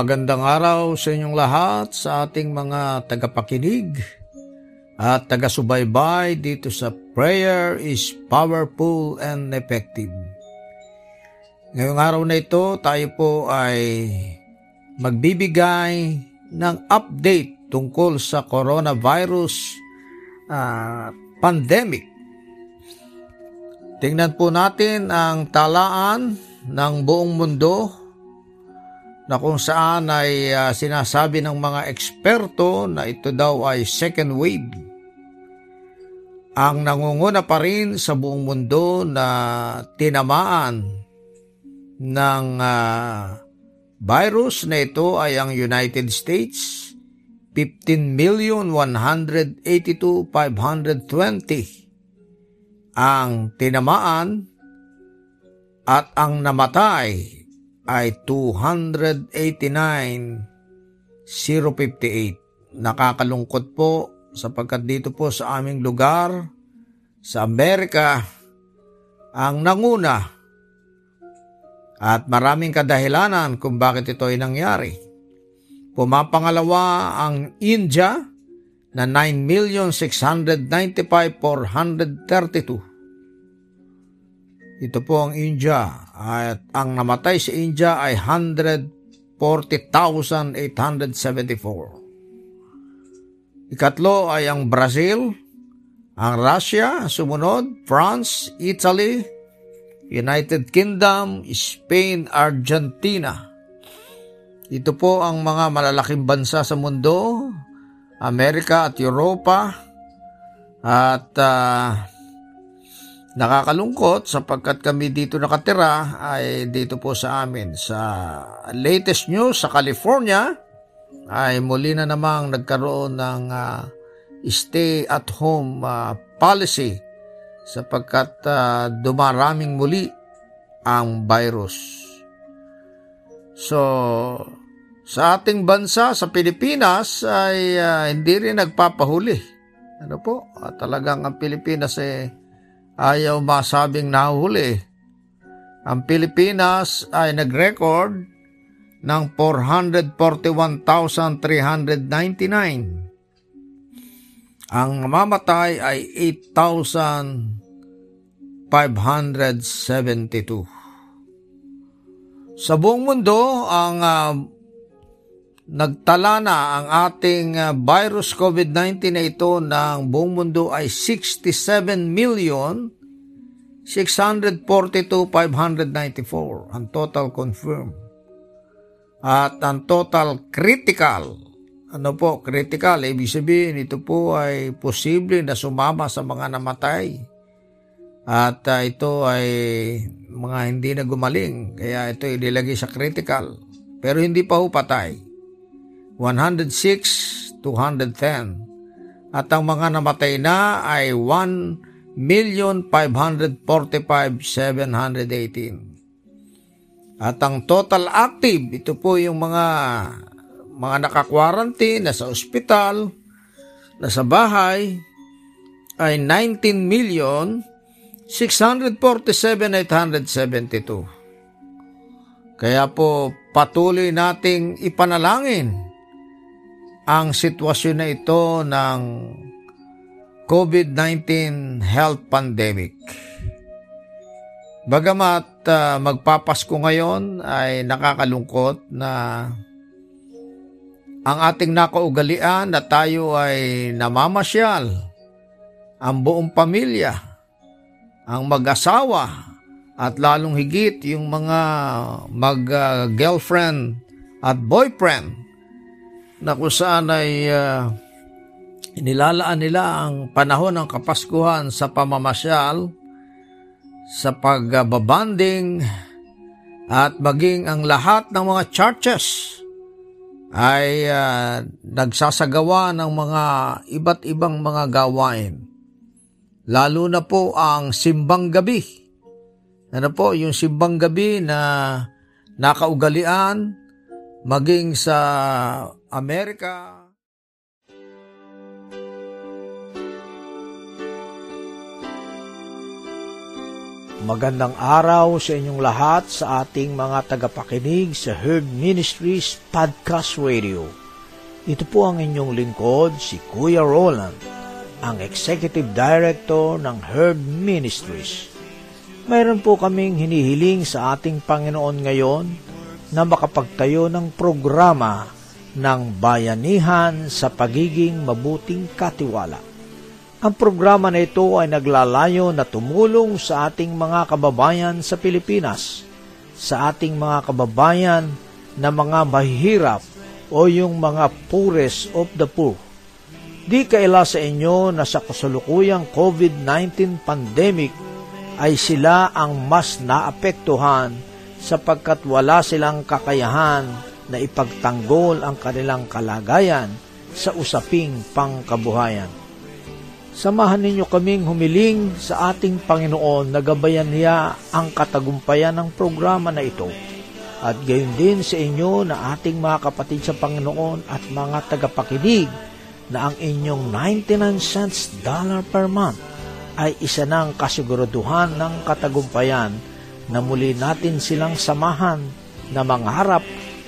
Magandang araw sa inyong lahat sa ating mga tagapakinig at taga-subaybay dito sa Prayer is Powerful and Effective. Ngayong araw na ito, tayo po ay magbibigay ng update tungkol sa coronavirus uh, pandemic. Tingnan po natin ang talaan ng buong mundo na kung saan ay uh, sinasabi ng mga eksperto na ito daw ay second wave. Ang nangunguna pa rin sa buong mundo na tinamaan ng uh, virus na ito ay ang United States, 15,182,520 ang tinamaan at ang namatay ay 289,058. Nakakalungkot po sapagkat dito po sa aming lugar, sa Amerika, ang nanguna at maraming kadahilanan kung bakit ito ay nangyari. Pumapangalawa ang India na 9,695,432 ito po ang India at ang namatay sa India ay 140,874. Ikatlo ay ang Brazil, ang Russia, sumunod, France, Italy, United Kingdom, Spain, Argentina. Ito po ang mga malalaking bansa sa mundo, Amerika at Europa. At uh, Nakakalungkot sapagkat kami dito nakatira ay dito po sa amin. Sa latest news sa California ay muli na namang nagkaroon ng uh, stay at home uh, policy sapagkat uh, dumaraming muli ang virus. So, sa ating bansa, sa Pilipinas, ay uh, hindi rin nagpapahuli. Ano po? Talagang ang Pilipinas ay eh, ayaw masabing nahuli. Ang Pilipinas ay nag-record ng 441,399. Ang mamatay ay 8,572. Sa buong mundo, ang uh, nagtala na ang ating uh, virus COVID-19 na ito ng buong mundo ay 67 million 642,594 ang total confirmed. At ang total critical, ano po, critical, ibig sabihin ito po ay posible na sumama sa mga namatay. At uh, ito ay mga hindi na gumaling, kaya ito ililagay sa critical. Pero hindi pa ho patay. 106 210. At ang mga namatay na ay 1 1,545,718. At ang total active, ito po yung mga mga naka-quarantine, nasa ospital, nasa bahay, ay 19 million 647,872. Kaya po patuloy nating ipanalangin ang sitwasyon na ito ng COVID-19 health pandemic. Bagamat uh, magpapasko ngayon ay nakakalungkot na ang ating nakaugalian na tayo ay namamasyal, ang buong pamilya, ang mag-asawa, at lalong higit yung mga mag-girlfriend at boyfriend na kung saan ay uh, inilalaan nila ang panahon ng Kapaskuhan sa pamamasyal, sa pagbabanding, at maging ang lahat ng mga churches ay uh, nagsasagawa ng mga iba't ibang mga gawain. Lalo na po ang simbang gabi. Ano po, yung simbang gabi na nakaugalian maging sa Amerika. Magandang araw sa inyong lahat sa ating mga tagapakinig sa Herb Ministries Podcast Radio. Ito po ang inyong lingkod, si Kuya Roland, ang Executive Director ng Herb Ministries. Mayroon po kaming hinihiling sa ating Panginoon ngayon na makapagtayo ng programa ng bayanihan sa pagiging mabuting katiwala ang programa na ito ay naglalayo na tumulong sa ating mga kababayan sa Pilipinas, sa ating mga kababayan na mga mahihirap o yung mga poorest of the poor. Di kaila sa inyo na sa kasalukuyang COVID-19 pandemic ay sila ang mas naapektuhan sapagkat wala silang kakayahan na ipagtanggol ang kanilang kalagayan sa usaping pangkabuhayan. Samahan ninyo kaming humiling sa ating Panginoon na gabayan niya ang katagumpayan ng programa na ito. At gayon din sa inyo na ating mga kapatid sa Panginoon at mga tagapakinig na ang inyong 99 cents dollar per month ay isa ng kasiguraduhan ng katagumpayan na muli natin silang samahan na mangarap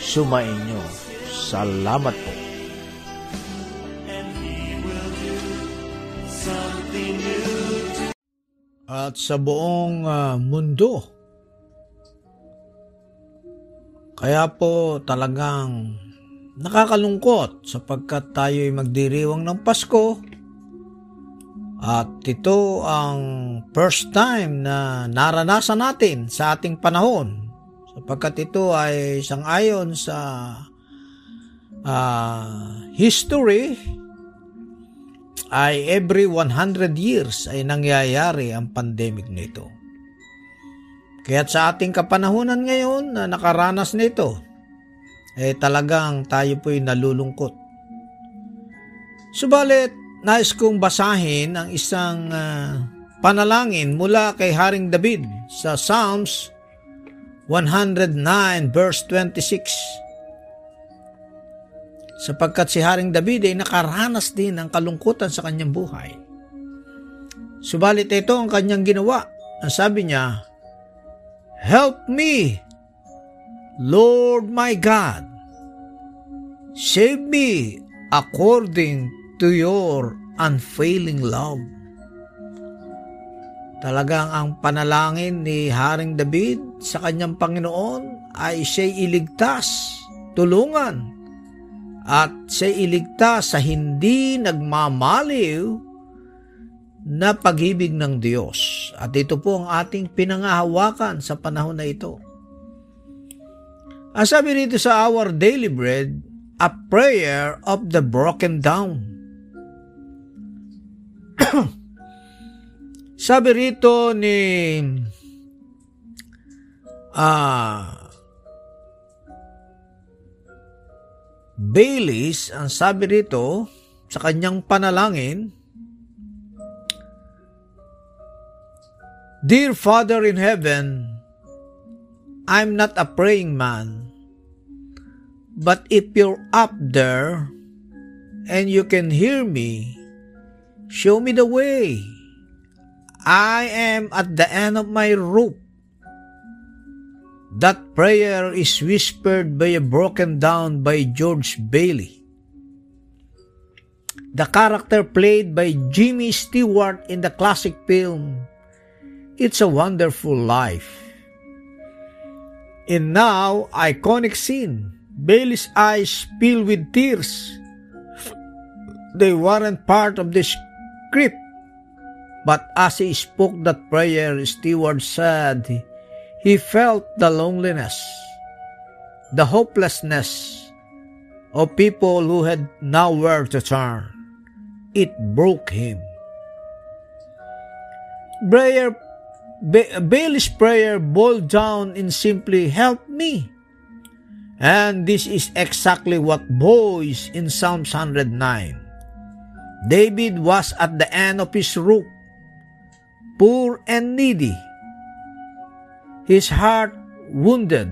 sumainyo. Salamat po. at sa buong uh, mundo. Kaya po talagang nakakalungkot sapagkat tayo ay magdiriwang ng Pasko at ito ang first time na naranasan natin sa ating panahon sapagkat ito ay isang ayon sa uh, history ay every 100 years ay nangyayari ang pandemic nito. Kaya sa ating kapanahunan ngayon na nakaranas nito, eh talagang tayo po'y nalulungkot. Subalit, nais kong basahin ang isang uh, panalangin mula kay Haring David sa Psalms 109 verse 26 sapagkat si Haring David ay nakaranas din ng kalungkutan sa kanyang buhay. Subalit ito ang kanyang ginawa. Ang sabi niya, Help me, Lord my God. Save me according to your unfailing love. Talagang ang panalangin ni Haring David sa kanyang Panginoon ay siya'y iligtas, tulungan, at siya iligtas sa hindi nagmamaliw na pag-ibig ng Diyos. At ito po ang ating pinangahawakan sa panahon na ito. Ang sabi rito sa Our Daily Bread, a prayer of the broken down. sabi rito ni ah Baileys, ang sabi rito sa kanyang panalangin, Dear Father in Heaven, I'm not a praying man, but if you're up there, and you can hear me, show me the way. I am at the end of my rope. That prayer is whispered by a broken down by George Bailey. The character played by Jimmy Stewart in the classic film It's a Wonderful Life. In now iconic scene, Bailey's eyes filled with tears. They weren't part of the script, but as he spoke that prayer, Stewart said he felt the loneliness, the hopelessness of people who had nowhere to turn. It broke him. Prayer, ba- Bailey's prayer boiled down in simply, Help me. And this is exactly what boys in Psalms 109. David was at the end of his rope, poor and needy, his heart wounded,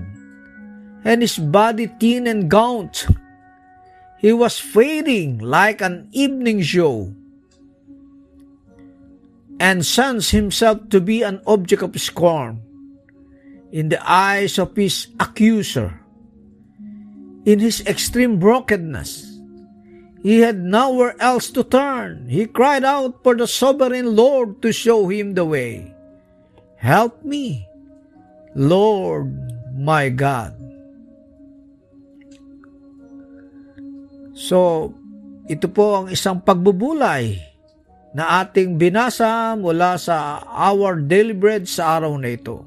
and his body thin and gaunt. He was fading like an evening show, and sensed himself to be an object of scorn in the eyes of his accuser in his extreme brokenness. He had nowhere else to turn. He cried out for the sovereign Lord to show him the way. Help me, Lord my God. So, ito po ang isang pagbubulay na ating binasa mula sa Our Daily Bread sa araw na ito.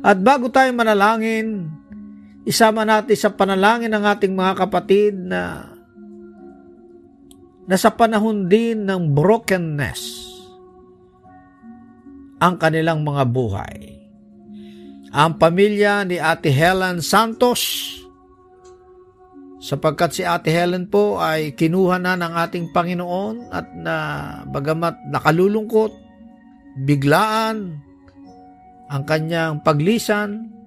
At bago tayo manalangin, Isama natin sa panalangin ng ating mga kapatid na nasa panahon din ng brokenness ang kanilang mga buhay. Ang pamilya ni Ate Helen Santos, sapagkat si Ate Helen po ay kinuha na ng ating Panginoon at na bagamat nakalulungkot, biglaan ang kanyang paglisan,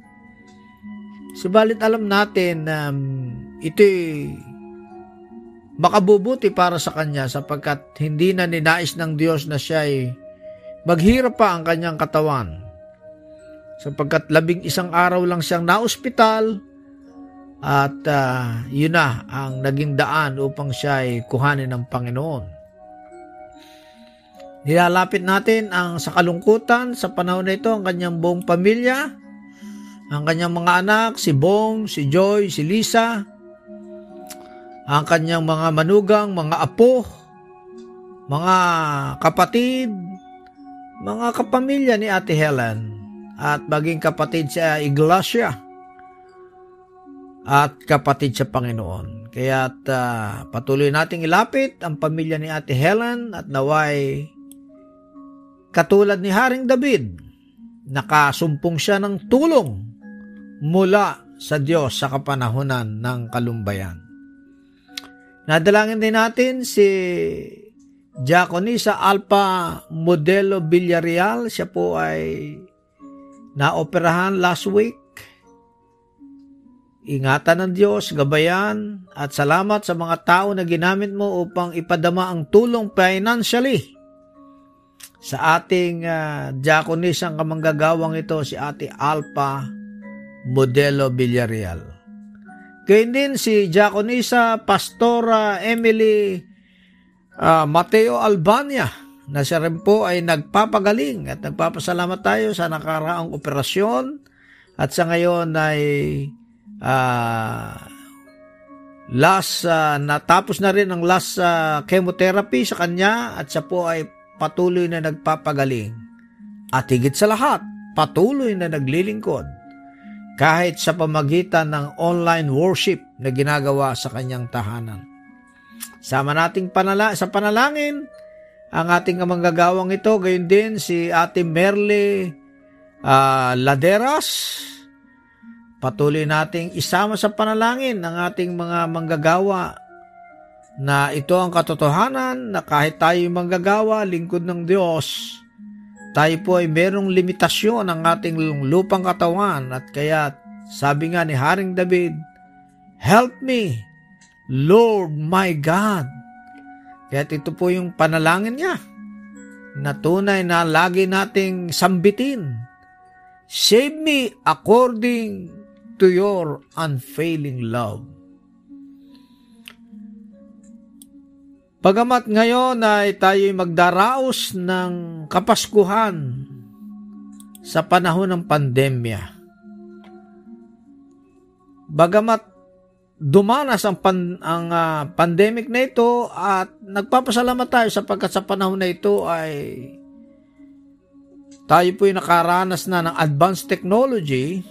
Subalit alam natin na um, ito'y makabubuti para sa kanya sapagkat hindi na ninais ng Diyos na siya ay maghirap pa ang kanyang katawan. Sapagkat labing isang araw lang siyang naospital at uh, yun na ang naging daan upang siya ay kuhanin ng Panginoon. Nilalapit natin ang sa kalungkutan sa panahon na ito ang kanyang buong pamilya ang kanyang mga anak, si Bong, si Joy, si Lisa, ang kanyang mga manugang, mga apo, mga kapatid, mga kapamilya ni Ate Helen, at maging kapatid sa Iglesia at kapatid sa Panginoon. Kaya uh, patuloy nating ilapit ang pamilya ni Ate Helen at naway katulad ni Haring David, nakasumpong siya ng tulong mula sa Diyos sa kapanahunan ng kalumbayan. Nadalangin din natin si Diaconisa Alpha Modelo Villarreal. Siya po ay naoperahan last week. Ingatan ng Diyos, gabayan, at salamat sa mga tao na ginamit mo upang ipadama ang tulong financially sa ating uh, diakonisang kamanggagawang ito, si Ate Alpha Modelo Villarreal. Gayun din si Diaconisa Pastora Emily uh, Mateo Albania na siya rin po ay nagpapagaling at nagpapasalamat tayo sa nakaraang operasyon at sa ngayon ay uh, last uh, natapos na rin ang last uh, chemotherapy sa kanya at siya po ay patuloy na nagpapagaling at higit sa lahat patuloy na naglilingkod kahit sa pamagitan ng online worship na ginagawa sa kanyang tahanan. Sama nating panala sa panalangin ang ating kamanggagawang ito, gayon din si Ate Merle uh, Laderas. Patuloy nating isama sa panalangin ang ating mga manggagawa na ito ang katotohanan na kahit tayo manggagawa, lingkod ng Diyos, tayo po ay merong limitasyon ng ating lupang katawan at kaya sabi nga ni Haring David, Help me, Lord my God. Kaya ito po yung panalangin niya na tunay na lagi nating sambitin. Save me according to your unfailing love. Pagamat ngayon ay tayo'y magdaraos ng kapaskuhan sa panahon ng pandemya. Bagamat dumanas ang, pan, ang uh, pandemic na ito at nagpapasalamat tayo sapagkat sa panahon na ito ay tayo po'y nakaranas na ng advanced technology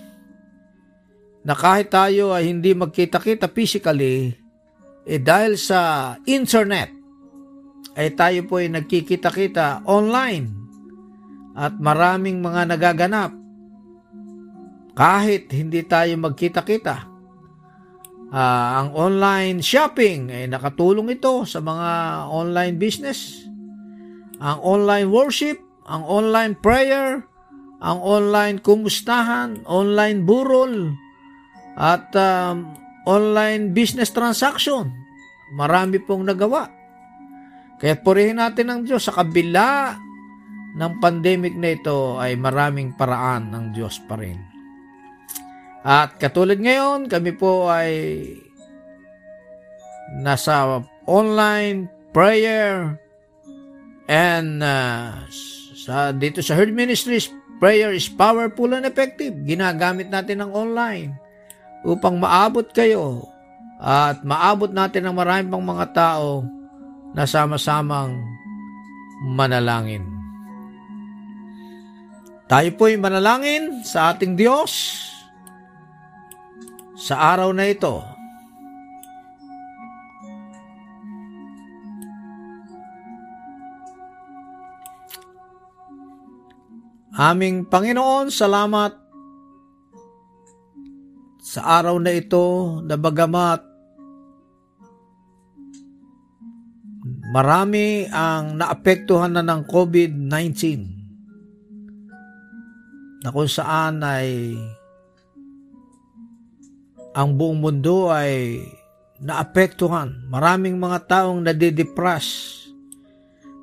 na kahit tayo ay hindi magkita-kita physically, eh dahil sa internet, ay tayo po ay nagkikita-kita online at maraming mga nagaganap kahit hindi tayo magkita-kita. Uh, ang online shopping ay nakatulong ito sa mga online business. Ang online worship, ang online prayer, ang online kumustahan, online burol, at um, online business transaction. Marami pong nagawa. Kaya purihin natin ang Diyos sa kabila ng pandemic na ito ay maraming paraan ng Diyos pa rin. At katulad ngayon, kami po ay nasa online prayer and uh, sa dito sa Herd Ministries, prayer is powerful and effective. Ginagamit natin ang online upang maabot kayo at maabot natin ang maraming pang mga tao na sama-samang manalangin. Tayo po'y manalangin sa ating Diyos sa araw na ito. Aming Panginoon, salamat sa araw na ito na bagamat Marami ang naapektuhan na ng COVID-19 na kung saan ay ang buong mundo ay naapektuhan. Maraming mga taong nadidepress.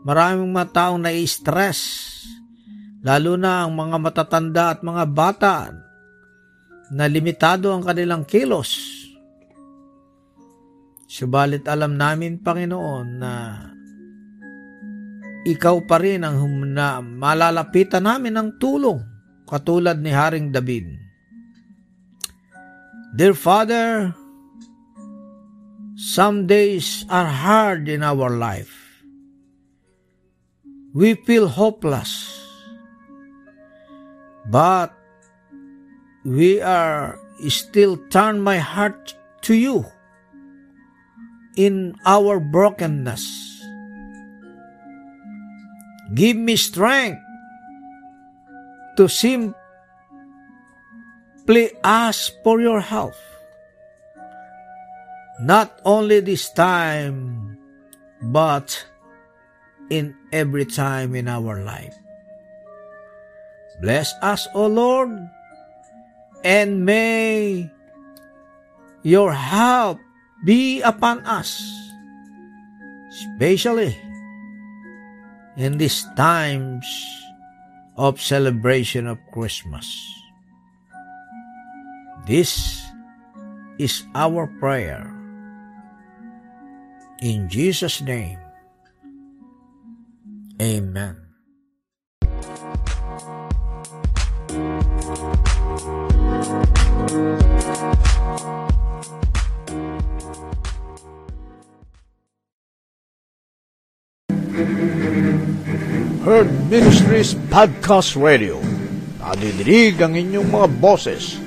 Maraming mga taong nai-stress. Lalo na ang mga matatanda at mga bata na limitado ang kanilang kilos Subalit alam namin, Panginoon, na ikaw pa rin ang hum- na malalapitan namin ng tulong katulad ni Haring David. Dear Father, some days are hard in our life. We feel hopeless. But we are still turn my heart to you in our brokenness. Give me strength to simply ask for your help. Not only this time, but in every time in our life. Bless us, O Lord, and may your help be upon us, especially in these times of celebration of Christmas. This is our prayer. In Jesus' name, Amen. Herd Ministries Podcast Radio. Nadidinig ang inyong mga boses.